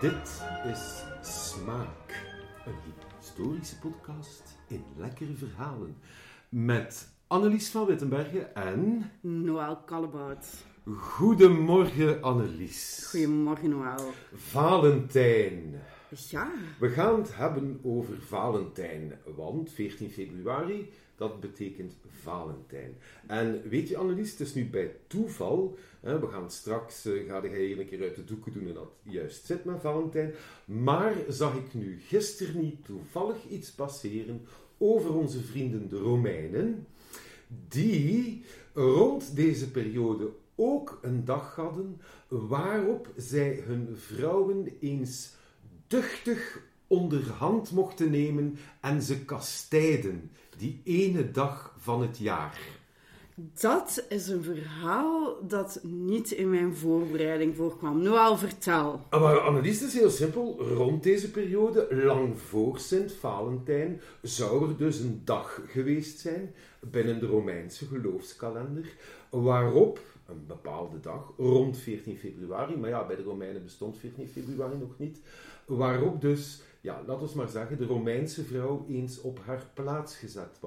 Dit is Smaak, een historische podcast in lekkere verhalen. Met Annelies van Wittenbergen en... Noël Kallebout. Goedemorgen Annelies. Goedemorgen Noël. Valentijn. Ja. We gaan het hebben over Valentijn, want 14 februari, dat betekent Valentijn. En weet je Annelies, het is nu bij toeval, hè, we gaan straks, uh, ga jij een keer uit de doeken doen en dat juist zit met Valentijn, maar zag ik nu gisteren niet toevallig iets passeren over onze vrienden de Romeinen, die rond deze periode ook een dag hadden waarop zij hun vrouwen eens duchtig onderhand mochten nemen en ze kastijden die ene dag van het jaar. Dat is een verhaal dat niet in mijn voorbereiding voorkwam. Noël, vertel. Ah, maar Annelies, is heel simpel. Rond deze periode, lang voor Sint Valentijn, zou er dus een dag geweest zijn binnen de Romeinse geloofskalender, waarop een bepaalde dag, rond 14 februari, maar ja, bij de Romeinen bestond 14 februari nog niet, waarop dus, ja, laten we maar zeggen, de Romeinse vrouw eens op haar plaats gezet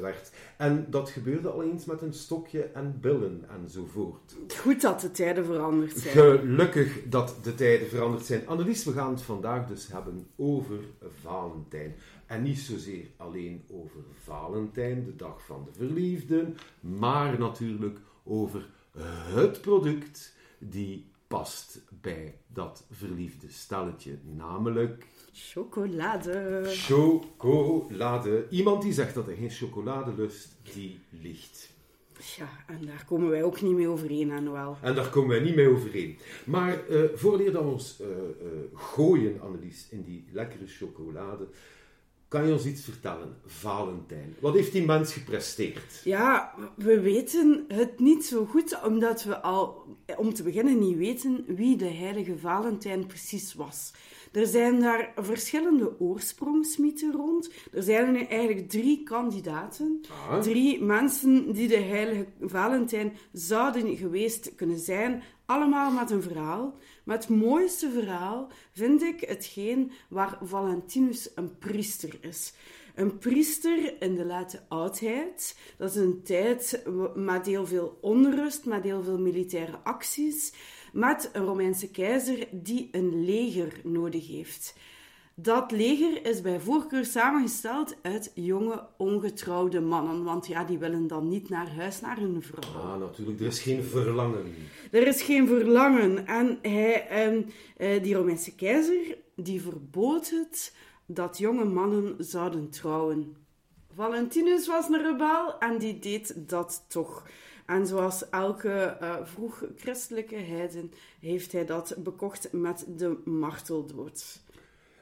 werd. En dat gebeurde al eens met een stokje en billen enzovoort. Goed dat de tijden veranderd zijn. Gelukkig dat de tijden veranderd zijn. Annelies, we gaan het vandaag dus hebben over Valentijn. En niet zozeer alleen over Valentijn, de dag van de verliefden, maar natuurlijk over het product die past bij dat verliefde stelletje, namelijk... Chocolade. Chocolade. Iemand die zegt dat hij geen chocolade lust, die liegt. Ja, en daar komen wij ook niet mee overeen, Noël. En daar komen wij niet mee overeen. Maar uh, voordat we ons uh, uh, gooien, Annelies, in die lekkere chocolade, kan je ons iets vertellen, Valentijn? Wat heeft die mens gepresteerd? Ja, we weten het niet zo goed, omdat we al, om te beginnen, niet weten wie de heilige Valentijn precies was. Er zijn daar verschillende oorsprongsmythen rond. Er zijn eigenlijk drie kandidaten. Ah. Drie mensen die de heilige Valentijn zouden geweest kunnen zijn. Allemaal met een verhaal. Maar het mooiste verhaal vind ik hetgeen waar Valentinus een priester is. Een priester in de late oudheid. Dat is een tijd met heel veel onrust, met heel veel militaire acties. Met een Romeinse keizer die een leger nodig heeft. Dat leger is bij voorkeur samengesteld uit jonge, ongetrouwde mannen. Want ja, die willen dan niet naar huis, naar hun vrouw. Ah, natuurlijk. Er is geen verlangen. Er is geen verlangen. En hij, eh, die Romeinse keizer, die verbood het dat jonge mannen zouden trouwen. Valentinus was een rebel en die deed dat toch. En zoals elke uh, vroeg christelijke heiden heeft hij dat bekocht met de marteldood.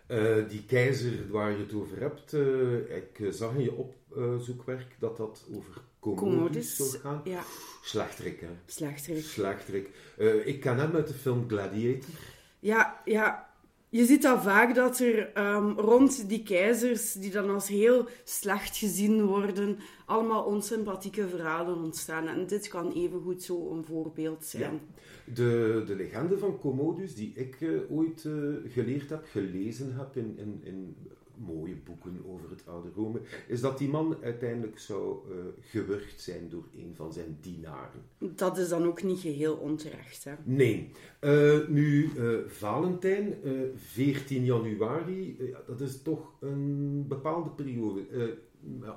Uh, die keizer waar je het over hebt, uh, ik zag in je opzoekwerk dat dat over Commodus, zou gaan. Ja. Slechterik, hè? Slechterik. Slechterik. Uh, ik ken hem uit de film Gladiator. Ja, ja. Je ziet al vaak dat er um, rond die keizers, die dan als heel slecht gezien worden, allemaal onsympathieke verhalen ontstaan. En dit kan evengoed zo een voorbeeld zijn. Ja. De, de legende van Commodus, die ik uh, ooit uh, geleerd heb, gelezen heb in, in, in mooie boeken over het oude Rome, is dat die man uiteindelijk zou uh, gewurgd zijn door een van zijn dienaren. Dat is dan ook niet geheel onterecht, hè? Nee. Uh, nu, uh, Valentijn, 14 januari, dat is toch een bepaalde periode.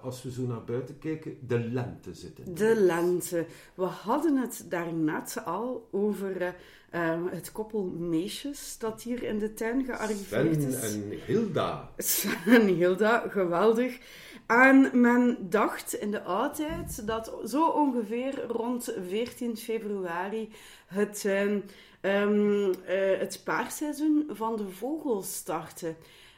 als we zo naar buiten kijken, de lente zitten. De lente. We hadden het daarnet al over uh, het koppel meisjes dat hier in de tuin gearriveerd Sven is. en Hilda. Sven en Hilda, geweldig. En men dacht in de oudheid dat zo ongeveer rond 14 februari het, uh, um, uh, het paarseizoen van de vogels startte.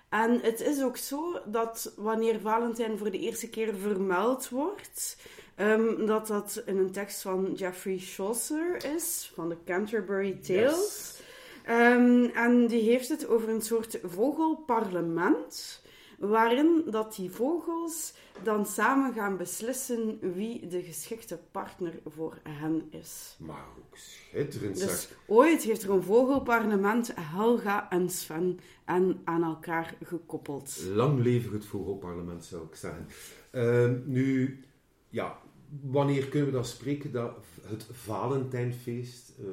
En het is ook zo dat wanneer Valentijn voor de eerste keer vermeld wordt, um, dat dat in een tekst van Geoffrey Chaucer is, van de Canterbury Tales. Yes. Um, en die heeft het over een soort vogelparlement waarin dat die vogels dan samen gaan beslissen wie de geschikte partner voor hen is. Maar ook schitterend Dus zeg. ooit heeft er een vogelparlement Helga en Sven en aan elkaar gekoppeld. Lang leven het vogelparlement, zou ik zeggen. Ehm, nu, ja, wanneer kunnen we dan spreken dat het Valentijnfeest, eh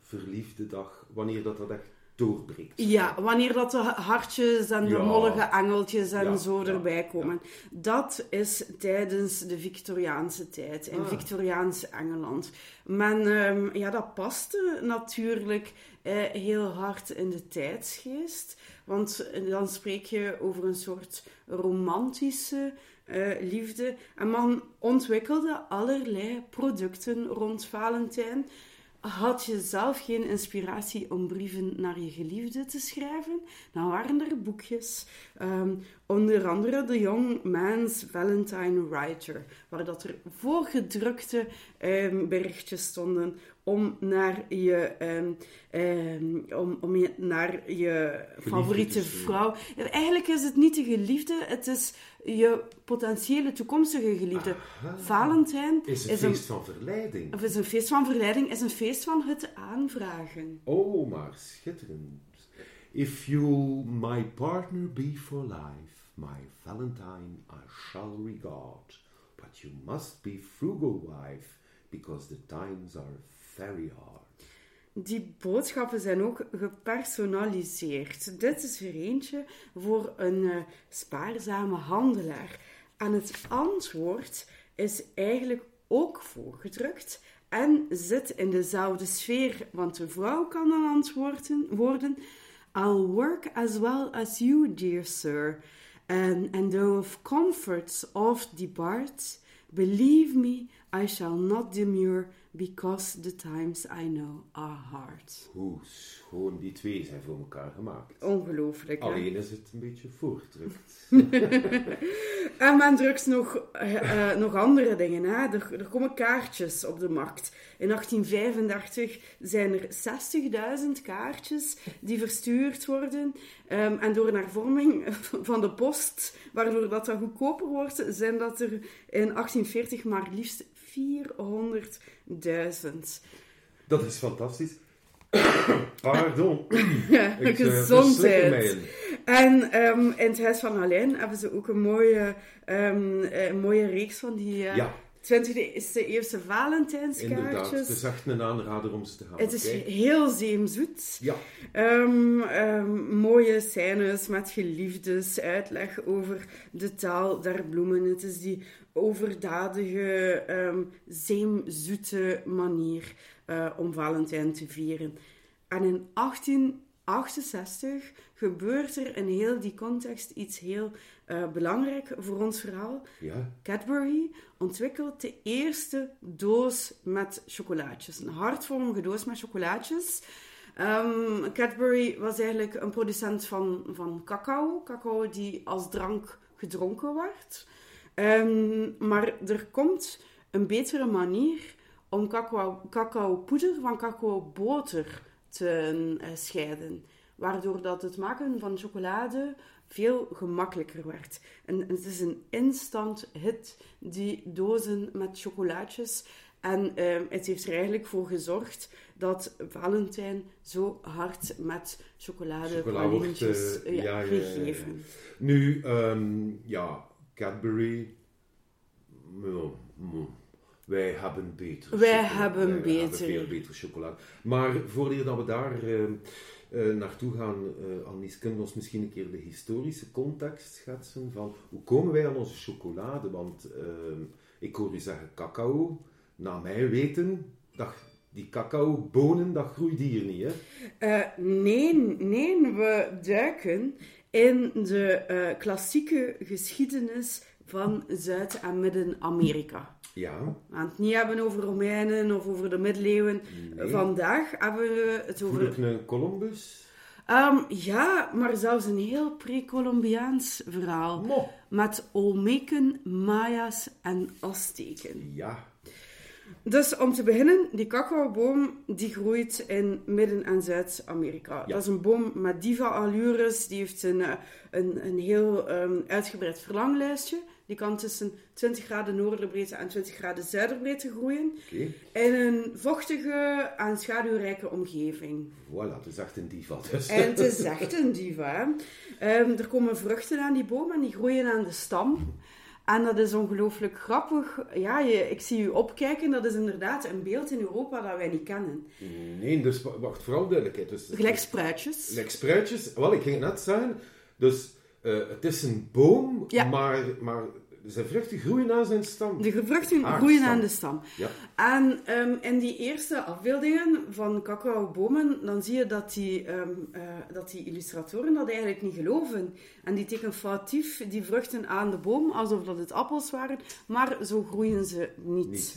verliefde dag, wanneer dat, dat echt doorbreekt? Ja, wanneer dat de hartjes en de Ja. mollige engeltjes en Ja, zo ja, erbij komen. Dat is tijdens de Victoriaanse tijd, in Ah. Victoriaans Engeland. Men, ehm, ja, dat paste natuurlijk eh, heel hard in de tijdsgeest. Want eh, dan spreek je over een soort romantische eh, liefde. En men ontwikkelde allerlei producten rond Valentijn. Had je zelf geen inspiratie om brieven naar je geliefde te schrijven, dan waren er boekjes. Ehm, onder andere de Young Man's Valentine Writer, waar dat er voorgedrukte ehm, berichtjes stonden om naar je, ehm, ehm, om, om je, naar je favoriete vrouw. Eigenlijk is het niet de geliefde, het is je potentiële toekomstige geliefde. Valentijn Is een feest van verleiding. of is een feest van verleiding, is een feest van het aanvragen. Oh, maar schitterend. If you my partner be for life, my Valentine I shall regard. But you must be frugal wife, because the times are very hard. Die boodschappen zijn ook gepersonaliseerd. Dit is er eentje voor een eh, spaarzame handelaar. En het antwoord is eigenlijk ook voorgedrukt en zit in dezelfde sfeer, want de vrouw kan dan antwoorden worden: I'll work as well as you, dear sir. And, and though of comforts oft depart, believe me, I shall not demur, because the times I know are hard. Hoe schoon die twee zijn voor elkaar gemaakt. Ongelooflijk. hè? Alleen is het een beetje voortdrukt. En men drukt nog, eh, eh, nog andere dingen. Hè? Er, er komen kaartjes op de markt. In 1835 zijn er 60.000 kaartjes die verstuurd worden. Ehm, en door een hervorming van de post, waardoor dat dan goedkoper wordt, zijn dat er in 1840 maar liefst 400.000. Dat is fantastisch. Pardon. Ja, Ik, gezondheid. En ehm, in het Huis van Alain hebben ze ook een mooie, ehm, eh, een mooie reeks van die eh, Ja, 20e eeuwse inderdaad. Valentijnskaartjes. Het is echt een aanrader om ze te gaan Het is heel zeemzoet. Ja, Ehm, ehm, mooie scènes met geliefdes, uitleg over de taal der bloemen. Het is die overdadige, ehm, zeemzoete manier eh, om Valentijn te vieren. En in 1868 gebeurt er in heel die context iets heel eh, belangrijk voor ons verhaal. ja. Cadbury ontwikkelt de eerste doos met chocolaatjes. Een hartvormige doos met chocolaatjes. Ehm, Cadbury was eigenlijk een producent van, van cacao. Cacao die als drank gedronken werd. Ehm, maar er komt een betere manier om cacao, cacaopoeder van cacaoboter te eh, scheiden. Waardoor dat het maken van chocolade veel gemakkelijker werd. En het is een instant hit, die dozen met chocolaatjes. En eh, het heeft er eigenlijk voor gezorgd dat Valentijn zo hard met Chocola wordt, eh, ja, ja, ja, gegeven. Nu, ehm, ja, Cadbury. ja, mm, wij hebben beter. Wij chocolade. hebben Wij beter. veel beter chocolade. Maar voordat dat we daar ehm, eh, naartoe gaan, eh Annelies, kunnen we ons misschien een keer de historische context schetsen van hoe komen wij aan onze chocolade? Want ehm, ik hoor u zeggen cacao. Na mijn weten, dat, die cacaobonen, dat groeit hier niet, hè? Eh, nee, nee, we duiken in de eh, klassieke geschiedenis van Zuid- en Midden-Amerika. Ja, We gaan het niet hebben over Romeinen of over de middeleeuwen. Nee. Vandaag hebben we het voel over... ik een Columbus? Ehm, ja, maar zelfs een heel pre-Columbiaans verhaal. Mo. Met Olmeken, Maya's en Azteken. Ja, Dus om te beginnen, die cacaoboom die groeit in Midden- en Zuid-Amerika. Dat is een boom met diva-allures. Die heeft een, eh, een, een heel um, uitgebreid verlanglijstje. Die kan tussen 20 graden noorderbreedte en 20 graden zuiderbreedte groeien. Oké. In een vochtige en schaduwrijke omgeving. Voilà, het is echt een diva. Dus. En het is echt een diva. Ehm, er komen vruchten aan die boom en die groeien aan de stam. En dat is ongelooflijk grappig. Ja, je, ik zie u opkijken. Dat is inderdaad een beeld in Europa dat wij niet kennen. Nee, dus wa- wacht, vooral duidelijkheid. Dus, Gelijk spruitjes. Gelijk spruitjes. Wel, ik ging het net zeggen. Dus eh, het is een boom, Ja. maar, maar zijn vruchten groeien aan zijn stam. De vruchten groeien aan de stam. Ja. En ehm, in die eerste afbeeldingen van cacaobomen, dan zie je dat die, ehm, eh, dat die illustratoren dat eigenlijk niet geloven. En die tekenen foutief die vruchten aan de boom, alsof dat het appels waren, maar zo groeien ze niet. Niet.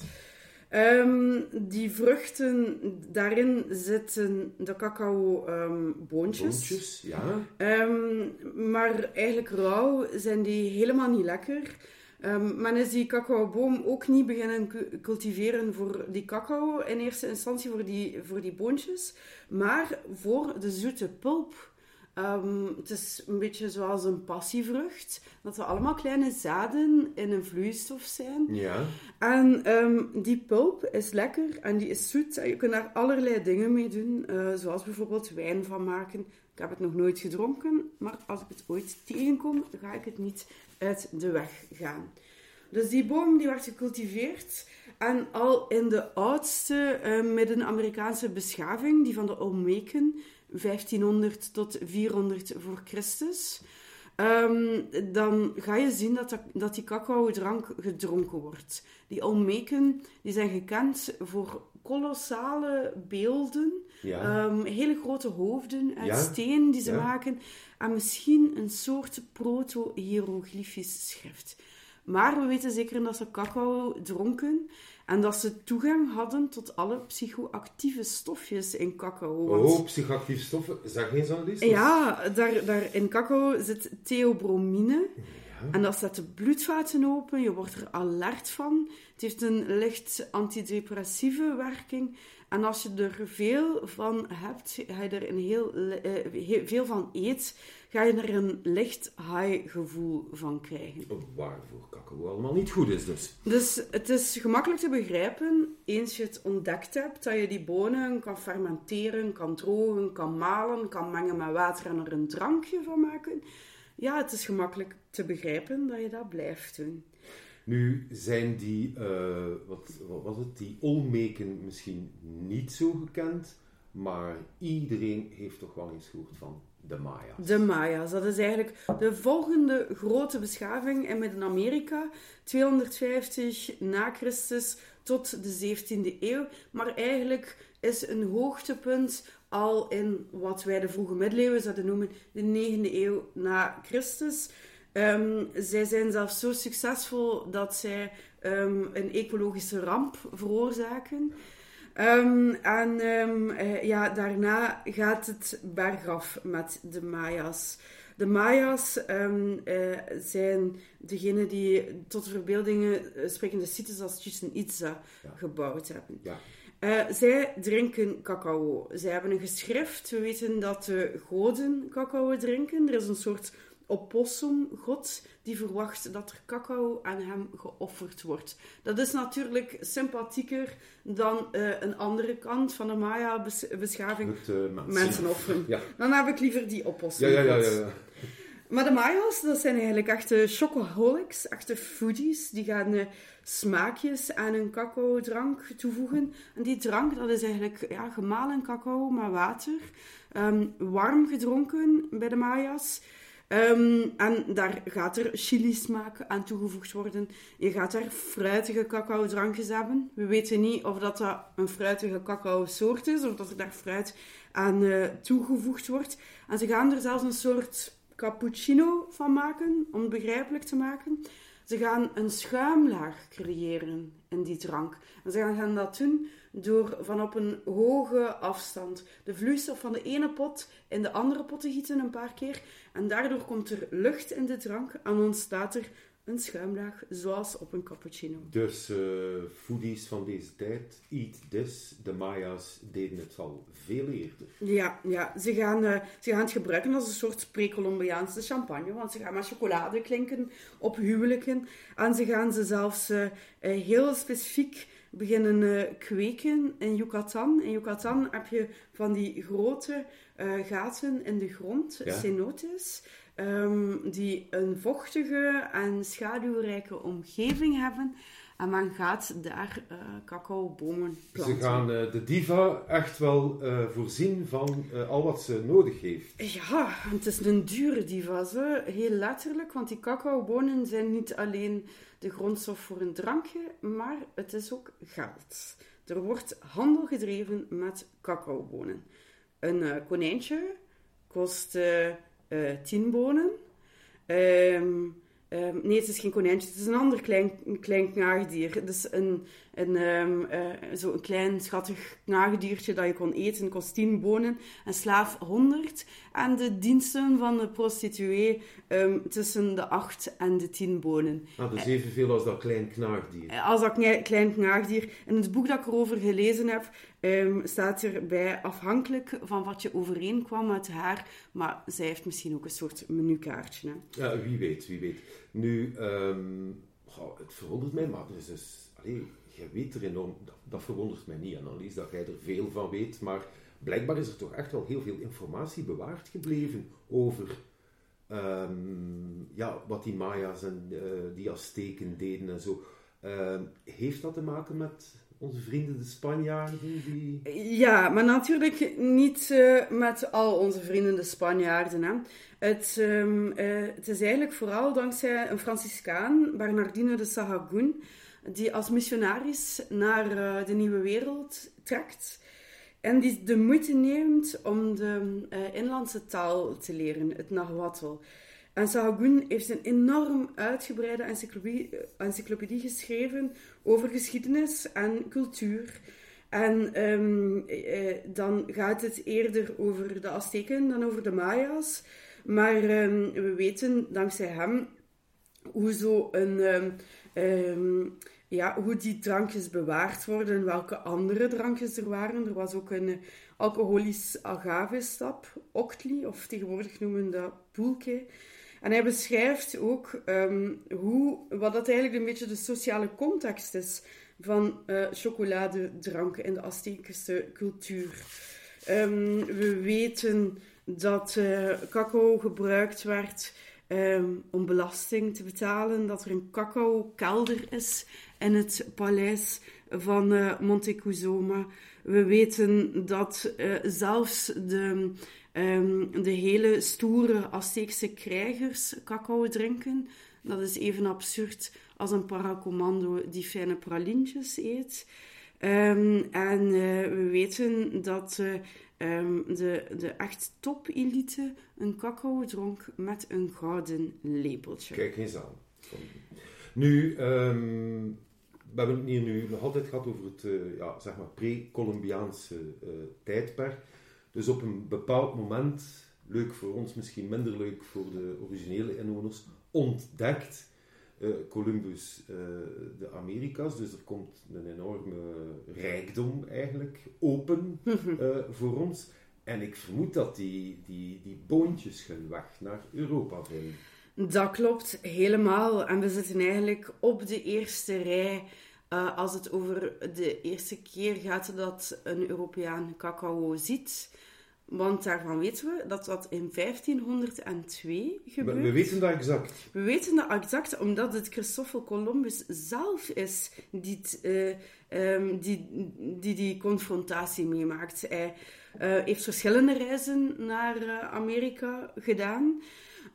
Ehm, die vruchten, daarin zitten de cacao-boontjes. Boontjes, ja. Ehm, maar eigenlijk rauw zijn die helemaal niet lekker. Ehm, men is die cacaoboom ook niet beginnen cu- cultiveren voor die cacao in eerste instantie, voor die, voor die boontjes, maar voor de zoete pulp. Ehm, het is een beetje zoals een passievrucht, dat er allemaal kleine zaden in een vloeistof zijn. Ja. En ehm, die pulp is lekker en die is zoet. En je kunt daar allerlei dingen mee doen, eh, zoals bijvoorbeeld wijn van maken. Ik heb het nog nooit gedronken, maar als ik het ooit tegenkom, ga ik het niet uit de weg gaan. Dus die boom die werd gecultiveerd en al in de oudste eh, Midden-Amerikaanse beschaving, die van de Olmeken, 1500 tot 400 voor Christus, Ehm, dan ga je zien dat, dat, dat die cacao-drank gedronken wordt. Die Olmeken die zijn gekend voor kolossale beelden, Ja. ehm, hele grote hoofden uit Ja, steen die ze ja. maken, en misschien een soort proto-hieroglyfisch schrift. Maar we weten zeker dat ze cacao dronken en dat ze toegang hadden tot alle psychoactieve stofjes in cacao. want- Oh, psychoactieve stoffen. Zeg eens aan die ja, daar, daar in cacao zit theobromine. Ja. En dat zet de bloedvaten open, je wordt er alert van. Het heeft een licht antidepressieve werking. En als je er veel van hebt, ga je er een heel, eh, heel- veel van eet, ga je er een licht high gevoel van krijgen. Waarvoor cacao allemaal niet goed is dus. Dus het is gemakkelijk te begrijpen, eens je het ontdekt hebt, dat je die bonen kan fermenteren, kan drogen, kan malen, kan mengen met water en er een drankje van maken. Ja, het is gemakkelijk te begrijpen dat je dat blijft doen. Nu zijn die, eh, wat, wat was het, die Olmeken misschien niet zo gekend, maar iedereen heeft toch wel eens gehoord van de Maya's. De dat is eigenlijk de volgende grote beschaving in Midden-Amerika, 250 na Christus tot de 17e eeuw. Maar eigenlijk is een hoogtepunt al in wat wij de vroege middeleeuwen zouden noemen de 9e eeuw na Christus. Ehm, zij zijn zelfs zo succesvol dat zij ehm, een ecologische ramp veroorzaken. Ehm, en ehm, eh, ja, daarna gaat het bergaf met de Maya's. De Maya's ehm, eh, zijn degene die tot verbeeldingen eh, sprekende sites als Chichen Itza Ja. gebouwd hebben. Ja. Zij drinken cacao. Zij hebben een geschrift. We weten dat de goden cacao drinken. Er is een soort opossumgod die verwacht dat er cacao aan hem geofferd wordt. Dat is natuurlijk sympathieker dan eh, een andere kant van de Maya-beschaving. Eh, mensen. Mensen offeren. Ja. Dan heb ik liever die Ja, opossumgod. ja, ja, ja, ja. Maar de Maya's, dat zijn eigenlijk echte chocoholics, echte foodies. Die gaan eh, smaakjes aan een cacao-drank toevoegen. En die drank, dat is eigenlijk ja, gemalen cacao met water. Ehm, warm gedronken bij de Maya's. Ehm, en daar gaat er chili-smaak aan toegevoegd worden. Je gaat daar fruitige cacao-drankjes hebben. We weten niet of dat, dat een fruitige cacao-soort is, of dat er daar fruit aan eh, toegevoegd wordt. En ze gaan er zelfs een soort cappuccino van maken, om het begrijpelijk te maken. Ze gaan een schuimlaag creëren in die drank. En ze gaan dat doen door van op een hoge afstand de vloeistof van de ene pot in de andere pot te gieten een paar keer. En daardoor komt er lucht in de drank en ontstaat er een schuimlaag, zoals op een cappuccino. Dus uh, foodies van deze tijd, eat this. De Maya's deden het al veel eerder. Ja, ja. Ze, gaan, uh, ze gaan het gebruiken als een soort pre-Columbiaanse champagne. Want ze gaan met chocolade klinken op huwelijken. En ze gaan ze zelfs uh, heel specifiek beginnen kweken in Yucatan. In Yucatan heb je van die grote gaten in de grond, ja. cenotes. Um, die een vochtige en schaduwrijke omgeving hebben. En men gaat daar uh, cacaobomen planten. Ze gaan uh, de diva echt wel uh, voorzien van al wat ze nodig heeft. Ja, het is een dure diva, zo. heel letterlijk. Want die cacaobonen zijn niet alleen de grondstof voor een drankje, maar het is ook geld. Er wordt handel gedreven met cacaobonen. Een konijntje kost uh, tien bonen. Um, um, nee, het is geen konijntje, het is een ander klein, klein knaagdier. Dus een, een, um, uh, zo een klein schattig knaagdiertje dat je kon eten, kost 10 bonen. En slaaf 100. En de diensten van de prostituee tussen de 8 en de 10 bonen. Ah, dus evenveel als dat klein knaagdier. Als dat klein knaagdier. In het boek dat ik erover gelezen heb, Um, staat erbij afhankelijk van wat je overeenkwam met haar. Maar zij heeft misschien ook een soort menukaartje. Hè? Ja, wie weet, wie weet. Nu, het verwondert mij, maar dus, dus allee, jij weet er enorm... Dat, verwondert mij niet, Annelies, dat jij er veel van weet. Maar blijkbaar is er toch echt wel heel veel informatie bewaard gebleven over... Um, ja, wat die Maya's en uh, die Azteken deden en zo. heeft dat te maken met onze vrienden de Spanjaarden? Die... Ja, maar natuurlijk niet uh, met al onze vrienden de Spanjaarden. Hè. Het, um, uh, het is eigenlijk vooral dankzij een Franciscaan, Bernardino de Sahagún, die als missionaris naar uh, de Nieuwe Wereld trekt. En die de moeite neemt om de inlandse taal te leren, het Nahuatl. En Sahagún heeft een enorm uitgebreide encyclopedie, encyclopedie geschreven over geschiedenis en cultuur. En um, eh, dan gaat het eerder over de Azteken dan over de Maya's. Maar um, we weten dankzij hem hoe, zo een, um, ja, hoe die drankjes bewaard worden, welke andere drankjes er waren. Er was ook een alcoholisch agave-stap, octli, of tegenwoordig noemen we dat pulque. En hij beschrijft ook um, hoe, wat dat eigenlijk een beetje de sociale context is van uh, chocoladedranken in de Aztekische cultuur. Um, we weten dat uh, cacao gebruikt werd um, om belasting te betalen, dat er een cacao-kelder is in het paleis van uh, Montezuma. We weten dat zelfs de Um, de hele stoere Azteekse krijgers cacao drinken. Dat is even absurd als een paracommando die fijne pralintjes eet. Um, en uh, we weten dat um, de, de echt top-elite een cacao dronk met een gouden lepeltje. Kijk eens aan. Nu, we hebben het hier nu nog altijd gehad over het uh, ja, zeg maar pre-Columbiaanse tijdperk. Dus op een bepaald moment, leuk voor ons, misschien minder leuk voor de originele inwoners, ontdekt uh, Columbus uh, de Amerika's. Dus er komt een enorme rijkdom eigenlijk open uh, voor ons. En ik vermoed dat die, die, die boontjes hun weg naar Europa vinden. Dat klopt helemaal. En we zitten eigenlijk op de eerste rij. Als het over de eerste keer gaat dat een Europeaan cacao ziet. Want daarvan weten we dat dat in 1502 gebeurt. We, weten dat exact. We weten dat exact omdat het Christoffel Columbus zelf is die uh, um, die, die, die confrontatie meemaakt. Hij uh, heeft verschillende reizen naar uh, Amerika gedaan.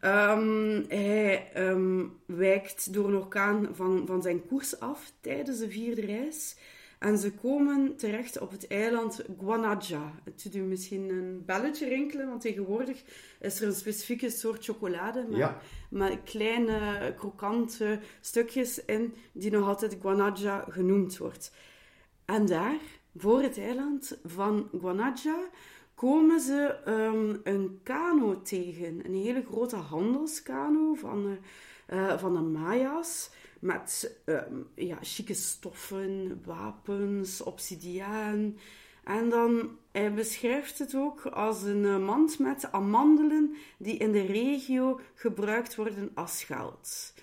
Um, hij um, wijkt door een orkaan van, van zijn koers af tijdens de vierde reis. En ze komen terecht op het eiland Guanaja. Het doet u misschien een belletje rinkelen, want tegenwoordig is er een specifieke soort chocolade met, met kleine krokante stukjes in, die nog altijd Guanaja genoemd wordt. En daar, voor het eiland van Guanaja, komen ze um, een kano tegen. Een hele grote handelskano van... Uh, eh, van de Maya's. Met ehm, ja, chique stoffen, wapens, obsidiaan. En dan, hij beschrijft het ook als een eh, mand met amandelen die in de regio gebruikt worden als geld.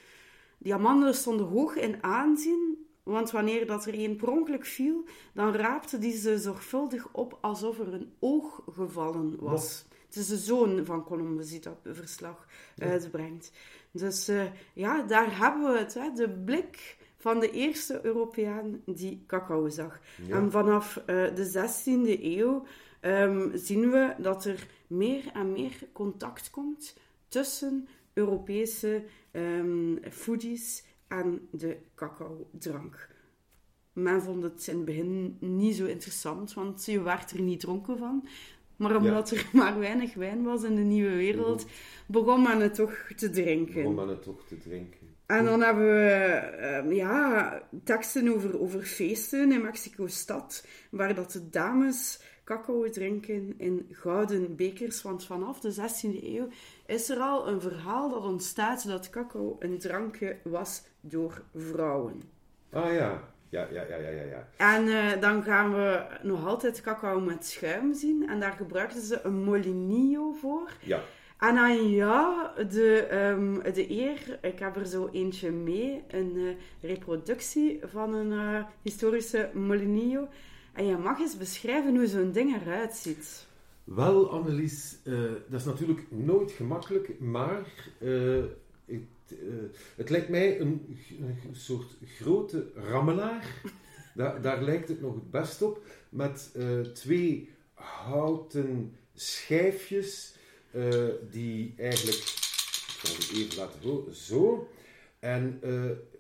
Die amandelen stonden hoog in aanzien, want wanneer dat er een per ongeluk viel, dan raapte die ze zorgvuldig op alsof er een oog gevallen was. Het is de zoon van Columbus die dat verslag uitbrengt. Dus eh, ja, daar hebben we het. Hè, de blik van de eerste Europeaan die cacao zag. En vanaf uh, de 16e eeuw um, zien we dat er meer en meer contact komt tussen Europese um, foodies en de cacao-drank. Men vond het in het begin niet zo interessant, want je werd er niet dronken van. Maar omdat er maar weinig wijn was in de nieuwe wereld, begon men het toch te drinken. Begon men het toch te drinken. En dan hebben we uh, ja, teksten over, over feesten in Mexico-stad, waar dat de dames cacao drinken in gouden bekers. Want vanaf de 16e eeuw is er al een verhaal dat ontstaat dat cacao een drankje was door vrouwen. Ah ja, ja, ja, ja, ja, ja. En uh, dan gaan we nog altijd cacao met schuim zien. En daar gebruikten ze een molinillo voor. Ja. En dan ja, de, um, de eer, ik heb er zo eentje mee, een uh, reproductie van een uh, historische molinillo. En je mag eens beschrijven hoe zo'n ding eruit ziet. Wel, Annelies, uh, dat is natuurlijk nooit gemakkelijk, maar het, het, lijkt mij een, een soort grote rammelaar. daar, daar lijkt het nog het best op, met twee houten schijfjes uh, die eigenlijk, ik zal het even laten horen, zo. En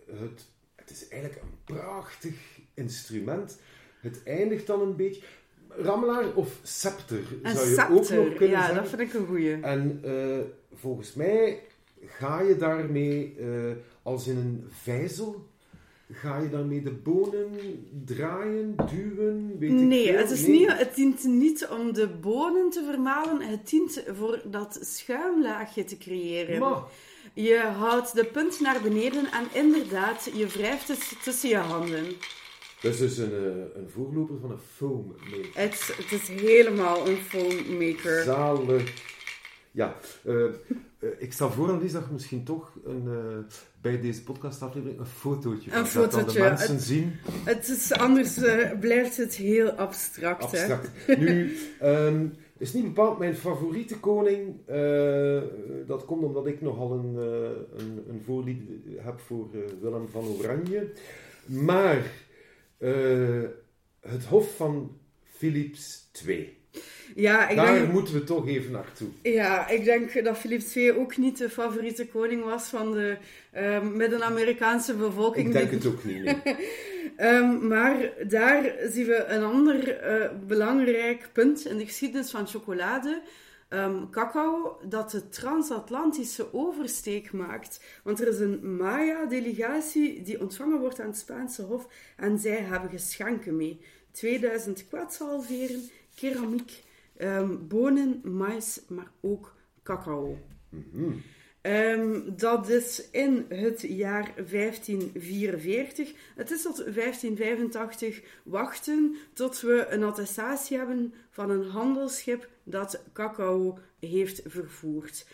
het, het is eigenlijk een prachtig instrument. Het eindigt dan een beetje. Rammelaar of scepter een zou je scepter, ook nog kunnen ja, zeggen. dat vind ik een goeie. En uh, volgens mij ga je daarmee als in een vijzel Ga je daarmee de bonen draaien, duwen? Weet nee, ik het, is nee. Niet, het dient niet om de bonen te vermalen. Het dient voor dat schuimlaagje te creëren. Maar, Je houdt de punt naar beneden en inderdaad, je wrijft het tussen je handen. dat is dus een, eh, een voorloper van een foammaker. Het, het is helemaal een foammaker. Zalig. Ja, eh, eh, ik stel voor, Annelies, dat je misschien toch een, uh, bij deze podcastaflevering een fotootje Een van zet, dat fotootje, de mensen het- zien. Het is, anders uh, blijft het heel abstract. Abstract. Hè? Nu, um, is niet bepaald mijn favoriete koning. Dat komt omdat ik nogal een, een, een voorliefde heb voor Willem van Oranje. Maar het Hof van Philips II. Ja, ik Daar denk, moeten we toch even naartoe. ja, ik denk dat Philips II ook niet de favoriete koning was van de uh, Midden-Amerikaanse bevolking. Ik denk het ook niet. Nee. um, maar daar zien we een ander uh, belangrijk punt in de geschiedenis van chocolade. Um, cacao, dat de transatlantische oversteek maakt. Want er is een Maya-delegatie die ontvangen wordt aan het Spaanse Hof en zij hebben geschenken mee. 2000 kwetsalveren, keramiek, um, bonen, mais, maar ook cacao. Mm -hmm. Um, dat is in het jaar 1544. Het is tot 1585 wachten tot we een attestatie hebben van een handelsschip dat cacao heeft vervoerd.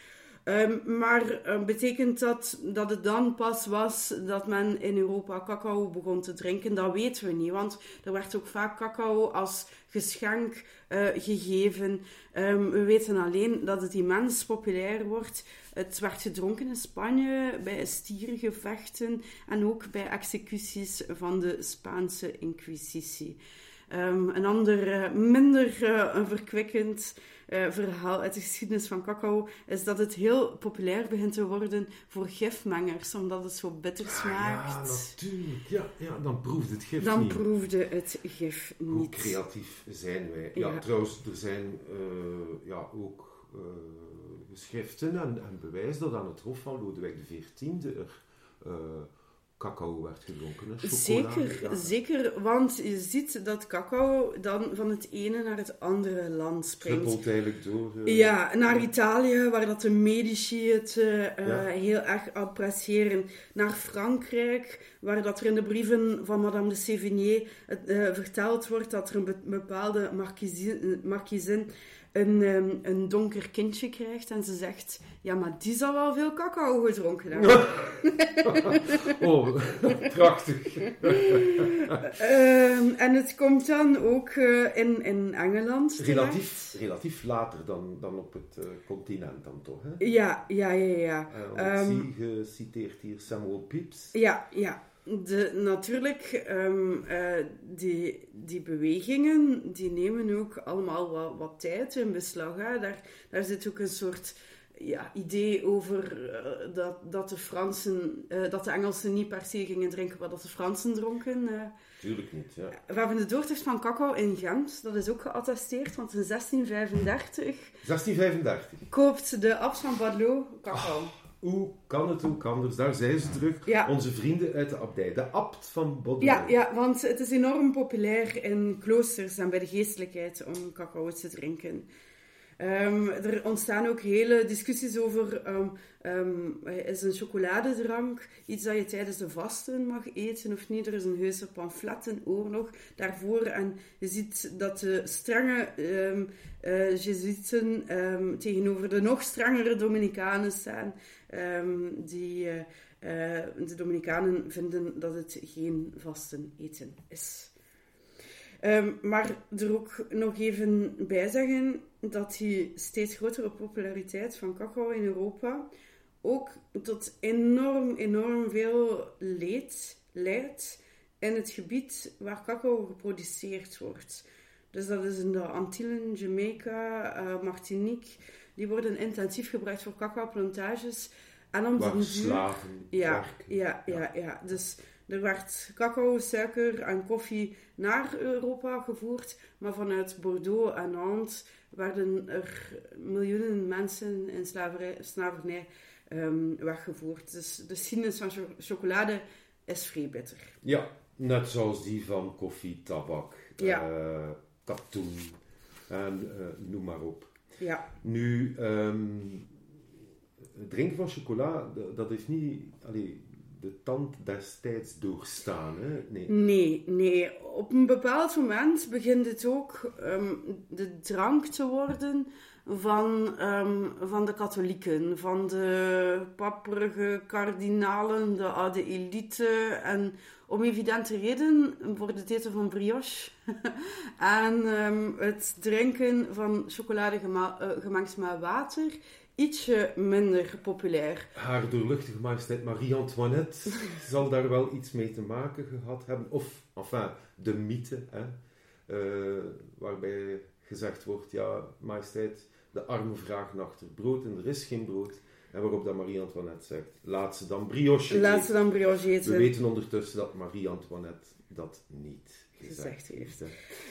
Um, maar uh, betekent dat dat het dan pas was dat men in Europa cacao begon te drinken? Dat weten we niet, want er werd ook vaak cacao als geschenk uh, gegeven. Um, we weten alleen dat het immens populair wordt. Het werd gedronken in Spanje bij stierengevechten en ook bij executies van de Spaanse Inquisitie. Um, een ander, uh, minder uh, verkwikkend uh, verhaal uit de geschiedenis van cacao is dat het heel populair begint te worden voor gifmengers, omdat het zo bitter smaakt. Ja, natuurlijk. Ja, ja, dan proeft het gif dan niet. proefde het gif niet. Hoe creatief zijn wij. Ja, Ja. trouwens, er zijn ja, ook geschriften en, en bewijs dat aan het hof van Lodewijk XIV er cacao werd gedronken. Hè? Zeker, ja. zeker, want je ziet dat cacao dan van het ene naar het andere land springt. Druppelt eigenlijk door. eh, Ja, naar Italië, waar dat de Medici het eh, eh, Ja. heel erg appreciëren. Naar Frankrijk, waar dat er in de brieven van Madame de Sévigné verteld wordt dat er een be- bepaalde markiezin, markiezin een, ehm, een donker kindje krijgt. En ze zegt, ja, maar die zal wel veel cacao gedronken hebben. Oh, prachtig. Ehm, en het komt dan ook eh, in, in Engeland terecht. Relatief, relatief later dan, dan op het eh, continent dan toch. Hè? Ja, ja, ja, ja. Ik zie geciteerd hier Samuel Pepys. Ja, ja. De, natuurlijk, ehm, eh, die, die bewegingen, die nemen ook allemaal wat, wat tijd in beslag. Hè. Daar, daar zit ook een soort ja, idee over eh, dat, dat de Fransen, eh, dat de Engelsen niet per se gingen drinken wat dat de Fransen dronken. Tuurlijk niet, ja. We hebben de doortocht van cacao in Gent, dat is ook geattesteerd, want in 1635 1635. koopt de abt van Badelot cacao. Hoe kan het ook anders? Daar zijn ze terug. Ja. Onze vrienden uit de abdij. De abt van Baudelaire. Ja, ja, want het is enorm populair in kloosters en bij de geestelijkheid om cacao te drinken. Ehm, er ontstaan ook hele discussies over, ehm, is een chocoladedrank iets dat je tijdens de vasten mag eten of niet? Er is een heuse pamflettenoorlog daarvoor en je ziet dat de strenge ehm eh, jezuïeten ehm, tegenover de nog strengere Dominicanen staan, die... eh, eh, de Dominicanen vinden dat het geen vasten eten is. Ehm, maar er ook nog even bij zeggen dat die steeds grotere populariteit van cacao in Europa ook tot enorm, enorm veel leed leidt in het gebied waar cacao geproduceerd wordt. Dus dat is in de Antillen, Jamaica, eh, Martinique. Die worden intensief gebruikt voor cacao-plantages. En om Waar slaven ja, ja, ja, ja. Dus er werd cacao, suiker en koffie naar Europa gevoerd, maar vanuit Bordeaux en Nantes werden er miljoenen mensen in slaverij, slavernij ehm, weggevoerd. Dus de geschiedenis van cho- chocolade is vrij bitter. Ja, net zoals die van koffie, tabak, Ja. eh, katoen en eh, noem maar op. Ja, Nu, ehm, het drinken van chocola, dat heeft niet allee, de tand destijds doorstaan. Hè? Nee. nee, nee. Op een bepaald moment begint het ook ehm, de drank te worden van, ehm, van de katholieken, van de papperige kardinalen, de oude elite. En om evidente reden wordt het eten van brioche en ehm, het drinken van chocolade gema- eh, gemengd met water ietsje minder populair. Haar doorluchtige majesteit Marie-Antoinette zal daar wel iets mee te maken gehad hebben. Of, enfin, de mythe, hè, eh, waarbij gezegd wordt, ja, majesteit, de arme vragen achter brood en er is geen brood. En waarop dat Marie-Antoinette zegt, laat ze dan brioche Laat ze dan brioche eten. We weten ondertussen dat Marie-Antoinette dat niet gezegd, heeft.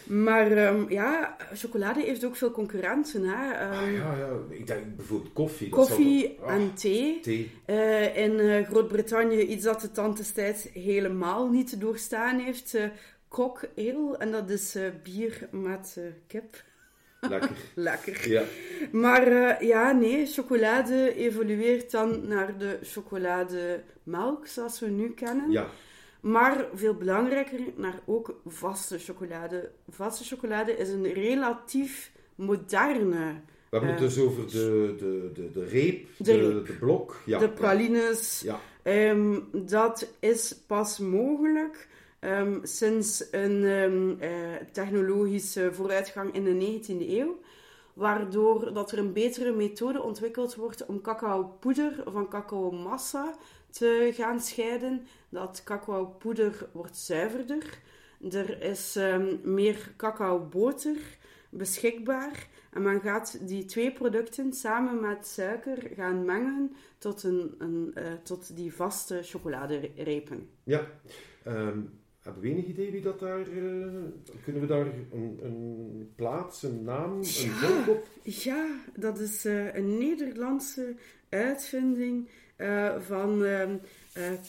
Maar ehm, ja, chocolade heeft ook veel concurrenten. Hè? Ehm, Ah, ja, ja, ik denk bijvoorbeeld koffie. dat koffie ah, en thee. thee. Eh, in eh, Groot-Brittannië iets dat de tand destijds helemaal niet doorstaan heeft. eh Cock ale. En dat is bier met kip. Lekker. Lekker. Ja. Maar ja, nee, chocolade evolueert dan naar de chocolademelk, zoals we nu kennen. ja. Maar veel belangrijker, naar ook vaste chocolade. Vaste chocolade is een relatief moderne. We hebben het Eh, dus over de, de, de, de reep, de, de blok. Ja. de pralines. Ja. Ehm, dat is pas mogelijk ehm, sinds een ehm, eh, technologische vooruitgang in de 19e eeuw. Waardoor dat er een betere methode ontwikkeld wordt om cacaopoeder van cacaomassa te gaan scheiden. Dat cacaopoeder wordt zuiverder. Er is ehm, meer cacaoboter beschikbaar. En men gaat die twee producten samen met suiker gaan mengen tot, een, een, eh, tot die vaste chocoladerepen. ja. Ehm, hebben we enig idee wie dat daar... eh, kunnen we daar een, een plaats, een naam, een Ja. volk op? Ja, dat is eh, een Nederlandse uitvinding van ehm,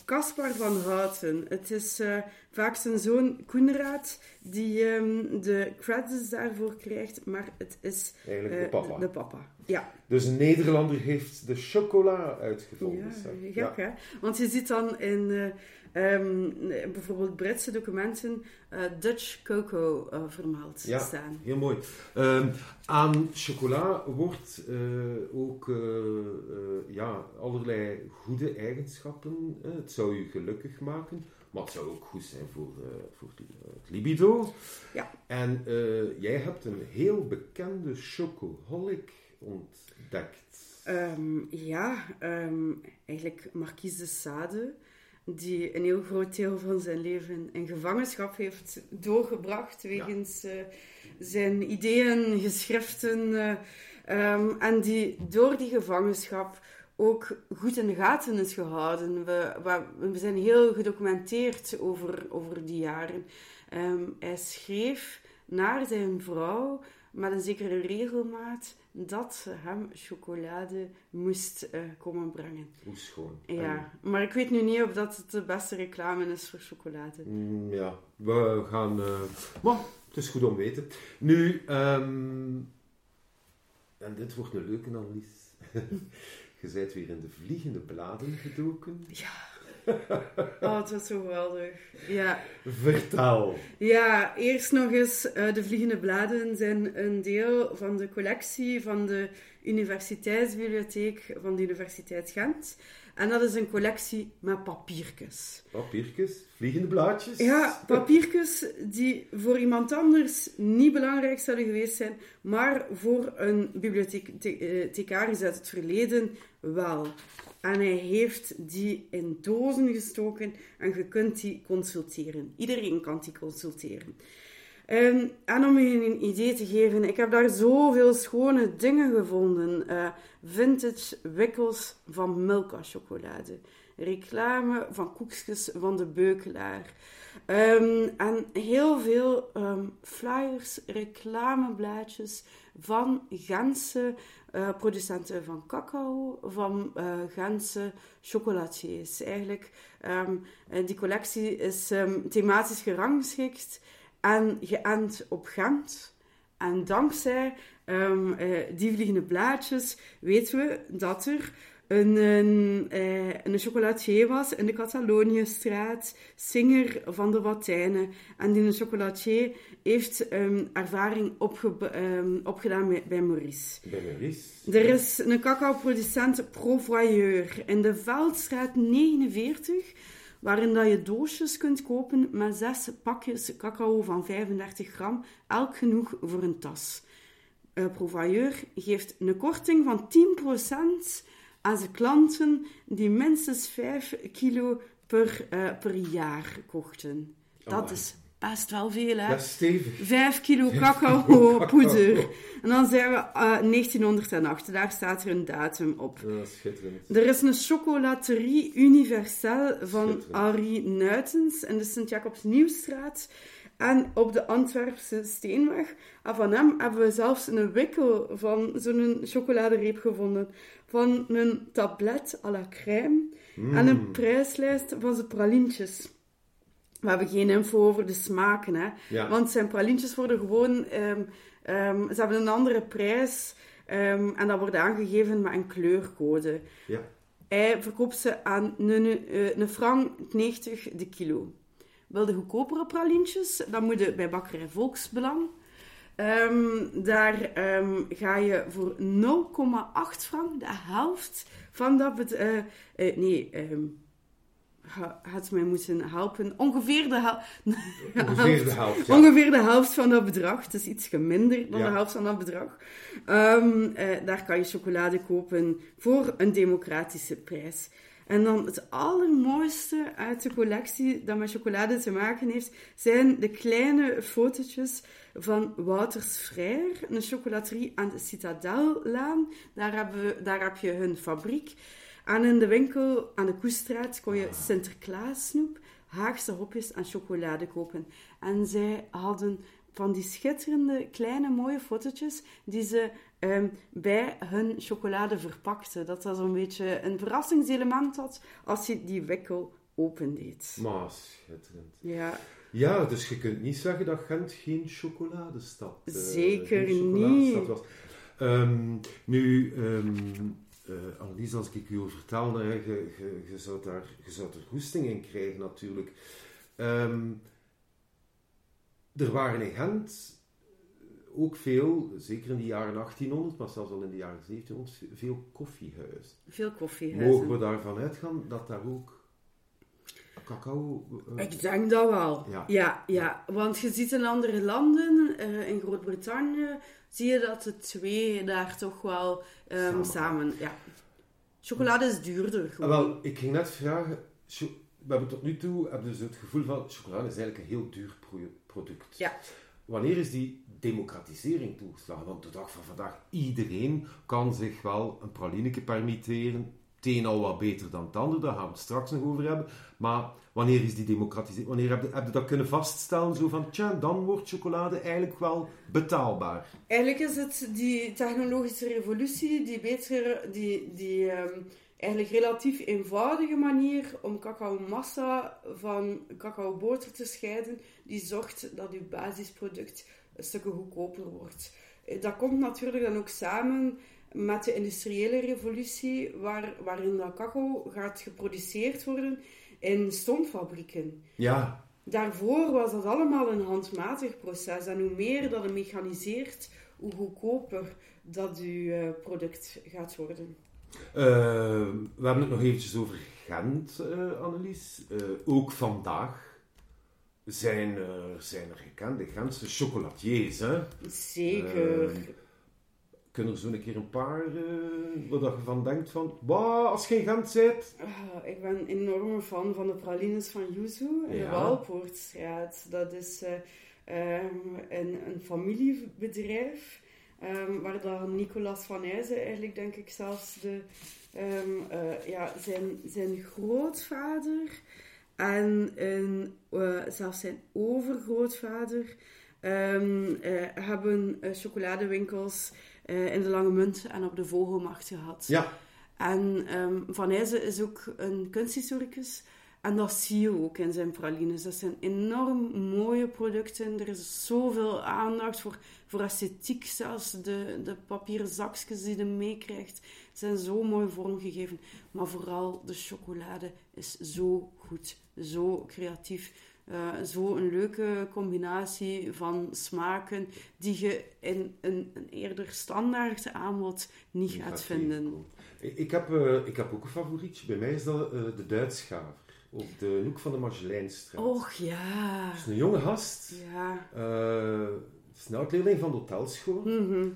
Caspar van Houten. Het is uh, vaak zijn zoon Koenraad die um, de credits daarvoor krijgt, maar het is Eigenlijk de papa. De papa, ja. Dus een Nederlander heeft de chocola uitgevonden. Ja, gek hè? Want je ziet dan in um, bijvoorbeeld Britse documenten uh, Dutch cocoa uh, vermeld ja, staan. Heel mooi. Um, aan chocola wordt uh, ook ja, allerlei goede eigenschappen. het zou je gelukkig maken, maar het zou ook goed zijn voor, voor het libido. Ja. En jij hebt een heel bekende chocoholic ontdekt. Um, ja, eigenlijk Marquise de Sade die een heel groot deel van zijn leven in gevangenschap heeft doorgebracht wegens ja. uh, zijn ideeën, geschriften. Uh, um, en die door die gevangenschap ook goed in de gaten is gehouden. We, we, we zijn heel gedocumenteerd over, over die jaren. Um, hij schreef naar zijn vrouw met een zekere regelmaat dat ze hem chocolade moest uh, komen brengen. Hoe schoon. Ja, maar ik weet nu niet of dat het de beste reclame is voor chocolade. Mm, ja, we gaan... Uh, maar het is goed om te weten. Nu, um, en dit wordt een leuke analyse. Je bent weer in de vliegende bladen gedoken. Ja. Oh, het was zo geweldig. Ja. Vertel. Ja, eerst nog eens, uh, de Vliegende Bladen zijn een deel van de collectie van de Universiteitsbibliotheek van de Universiteit Gent. En dat is een collectie met papiertjes. Papiertjes? Vliegende blaadjes? Ja, papiertjes die voor iemand anders niet belangrijk zouden geweest zijn, maar voor een bibliothecaris uit het verleden wel. En hij heeft die in dozen gestoken en je kunt die consulteren. Iedereen kan die consulteren. En om je een idee te geven, ik heb daar zoveel schone dingen gevonden. Uh, vintage wikkels van Milka chocolade. Reclame van koekjes van de Beukelaar. Um, en heel veel um, flyers, reclameblaadjes van Gentse uh, producenten van cacao, van uh, Gentse chocolatiers. Eigenlijk, die collectie is thematisch gerangschikt en geënt op Gent. En dankzij uh, die vliegende blaadjes weten we dat er een, een, eh, een chocolatier was in de Cataloniëstraat, Singer van de Watijnen. En die chocolatier heeft um, ervaring opge, um, opgedaan bij, bij Maurice. Bij Maurice? Er is een cacao-producent Provoyeur in de Veldstraat 49 waarin dat je doosjes kunt kopen met zes pakjes cacao van 35 gram, elk genoeg voor een tas. Uh, Provoyeur geeft een korting van 10% aan zijn klanten die minstens 5 kilo per, uh, per jaar kochten. Dat oh, is best wel veel, hè? Dat is stevig. 5 kilo cacao poeder. En dan zijn we uh, eh, 1908. Daar staat er een datum op. Ja, schitterend. Er is een chocolaterie universelle van Henri Nuitens in de Sint-Jacobs Nieuwstraat. En op de Antwerpse Steenweg. En van hem hebben we zelfs een wikkel van zo'n chocoladereep gevonden. Van een tablet à la crème. En een mm. prijslijst van zijn pralintjes. We hebben geen info over de smaken, hè. Ja. Want zijn pralintjes worden gewoon... Um, um, ze hebben een andere prijs. Um, en dat wordt aangegeven met een kleurcode. Ja. Hij verkoopt ze aan een, een frank 90 de kilo. Wil de goedkopere pralintjes, dan moet je bij bakkerij Volksbelang. Um, daar um, ga je voor 0,8 frank, de helft van dat... Uh, uh, nee, um, had mij moeten helpen. Ongeveer de, hel ongeveer de helft. Ja. Ongeveer de helft van dat bedrag. Het is iets minder dan ja. de helft van dat bedrag. Um, uh, daar kan je chocolade kopen voor een democratische prijs. En dan het allermooiste uit de collectie dat met chocolade te maken heeft, zijn de kleine fotootjes van Wouters Vrijer, een chocolaterie aan de Citadellaan. Daar, hebben we, daar heb je hun fabriek. En in de winkel aan de Koestraat kon je Sinterklaas snoep, Haagse hopjes en chocolade kopen. En zij hadden van die schitterende kleine mooie fotootjes die ze ehm, bij hun chocolade verpakte. Dat dat zo'n beetje een verrassingselement had als je die wikkel opendeed. Maar schitterend. Ja, Ja, dus je kunt niet zeggen dat Gent geen chocoladestad eh, Zeker geen chocoladestad niet. was. Ehm, nu, ehm eh, Annelies, als ik u vertelde, je, je, je, zou daar, je zou er goesting in krijgen natuurlijk. Ehm, er waren in Gent ook veel, zeker in de jaren 1800, maar zelfs al in de jaren 1700, veel koffiehuizen. veel koffiehuizen. Mogen we daarvan uitgaan dat daar ook cacao... eh, Ik denk dat wel. Ja. Ja, ja. Want je ziet in andere landen, eh, in Groot-Brittannië, zie je dat de twee daar toch wel ehm, Samen. samen... Ja. Chocolade is duurder Ah, gewoon. wel, ik ging net vragen. We hebben tot nu toe hebben dus het gevoel van chocolade is eigenlijk een heel duur pro- product. Ja. Wanneer is die democratisering toegeslagen? Want de dag van vandaag, iedereen kan zich wel een pralineke permitteren. Het al wat beter dan het ander, daar gaan we het straks nog over hebben. Maar wanneer is die democratisering? Wanneer heb je, heb je dat kunnen vaststellen? Zo van, tja, dan wordt chocolade eigenlijk wel betaalbaar. Eigenlijk is het die technologische revolutie, die betere, die, die ehm, eigenlijk relatief eenvoudige manier om cacao-massa van cacao-boter te scheiden, die zorgt dat uw basisproduct een stukje goedkoper wordt. Eh, Dat komt natuurlijk dan ook samen met de industriële revolutie, waar, waarin dat cacao gaat geproduceerd worden in stoomfabrieken. Ja, Daarvoor was dat allemaal een handmatig proces. En hoe meer dat je mechaniseert, hoe goedkoper dat je eh, product gaat worden. Eh, we hebben het nog eventjes over Gent, eh, Annelies. Ook vandaag zijn er, zijn er gekende Gentse chocolatiers. Hè? Zeker. Kunnen er zo een keer een paar waar dat je van denkt van, "Wauw, als je in Gent bent. Ah, ik ben een enorme fan van de pralines van Yuzu in de. Walpoortstraat. Dat is eh, ehm, een, een familiebedrijf. ehm, waar dan Nicolas van Eyzen eigenlijk denk ik zelfs de, ehm, eh, ja, zijn, zijn grootvader en een, zelfs zijn overgrootvader hebben chocoladewinkels eh, in de Lange Munt en op de Vogelmacht gehad. Ja, En ehm, Van Eyzen is ook een kunsthistoricus. En dat zie je ook in zijn pralines. Dat zijn enorm mooie producten. Er is zoveel aandacht voor, voor esthetiek. Zelfs de, de papieren zakjes die je meekrijgt zijn zo mooi vormgegeven. Maar vooral de chocolade is zo goed. Zo creatief. Eh, zo een leuke combinatie van smaken die je in een, een eerder standaard aanbod niet gaat gaat vinden. Ik, heb, eh, ik heb ook een favorietje. Bij mij is dat eh, de Duitsgaver. Op de hoek van de Margelijnstraat. Och ja. Dat is een jonge gast. Ja. Het is een oud-leerling van de hotelschool. Mhm.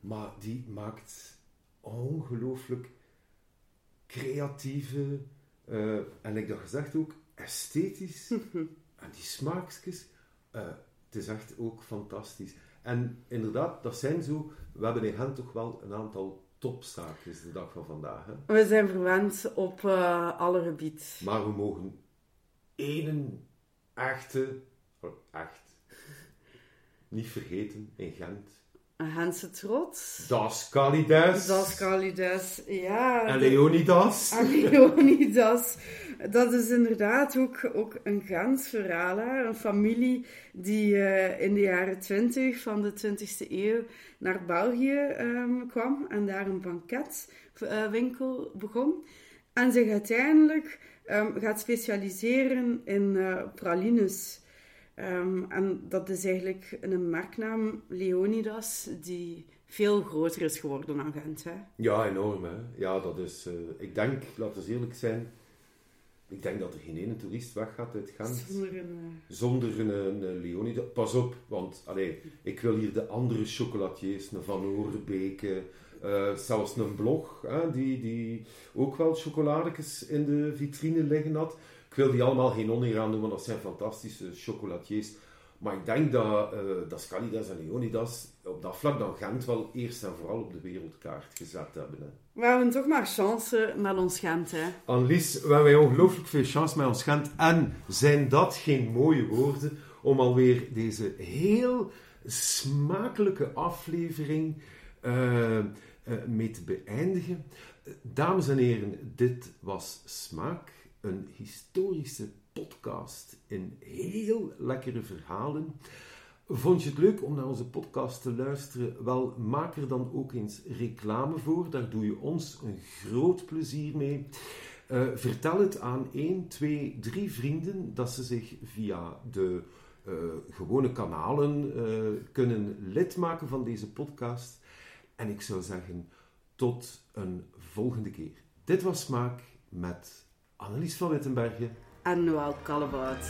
Maar die maakt ongelooflijk creatieve en ik dat gezegd ook esthetisch. En die smaakjes, eh, het is echt ook fantastisch. En inderdaad, dat zijn zo, we hebben in Gent toch wel een aantal topzaakjes de dag van vandaag. Hè? We zijn verwend op eh, alle gebied. Maar we mogen één echte, oh, echt, niet vergeten in Gent. Een Gentse trots. Das Kalides. Das. Ja. En Leonidas. En Leonidas. Dat is inderdaad ook, ook een. Hè? Een familie die eh, in de jaren 20 van de 20e eeuw naar België ehm, kwam en daar een banketwinkel begon. En zich uiteindelijk ehm, gaat specialiseren in eh, pralines. Ehm, en dat is eigenlijk een merknaam, Leonidas, die veel groter is geworden dan Gent. Hè? Ja, enorm. Hè? Ja, dat is... eh, ik denk, laten we eerlijk zijn... Ik denk dat er geen ene toerist weggaat uit Gent Zonder een, eh, zonder een, een Leonidas. Pas op, want allee, ik wil hier de andere chocolatiers, een Van Oerbeke, eh, zelfs een blog, hè, die, die ook wel chocoladekes in de vitrine liggen had. Ik wil die allemaal geen oneer aan doen, want dat zijn fantastische chocolatiers. Maar ik denk dat, eh dat Scalidas en Leonidas op dat vlak dan Gent wel eerst en vooral op de wereldkaart gezet hebben. Hè. We hebben toch maar chance met ons Gent, hè. Annelies, we hebben ongelooflijk veel chance met ons Gent. En zijn dat geen mooie woorden om alweer deze heel smakelijke aflevering uh, mee te beëindigen. Dames en heren, dit was Smaak, een historische podcast in heel lekkere verhalen. Vond je het leuk om naar onze podcast te luisteren? Wel, maak er dan ook eens reclame voor. Daar doe je ons een groot plezier mee. Uh, vertel het aan 1, 2, 3 vrienden dat ze zich via de uh, gewone kanalen uh, kunnen lid maken van deze podcast. En ik zou zeggen, tot een volgende keer. Dit was Smaak met Annelies van Wittenbergen en Noël Kallebout.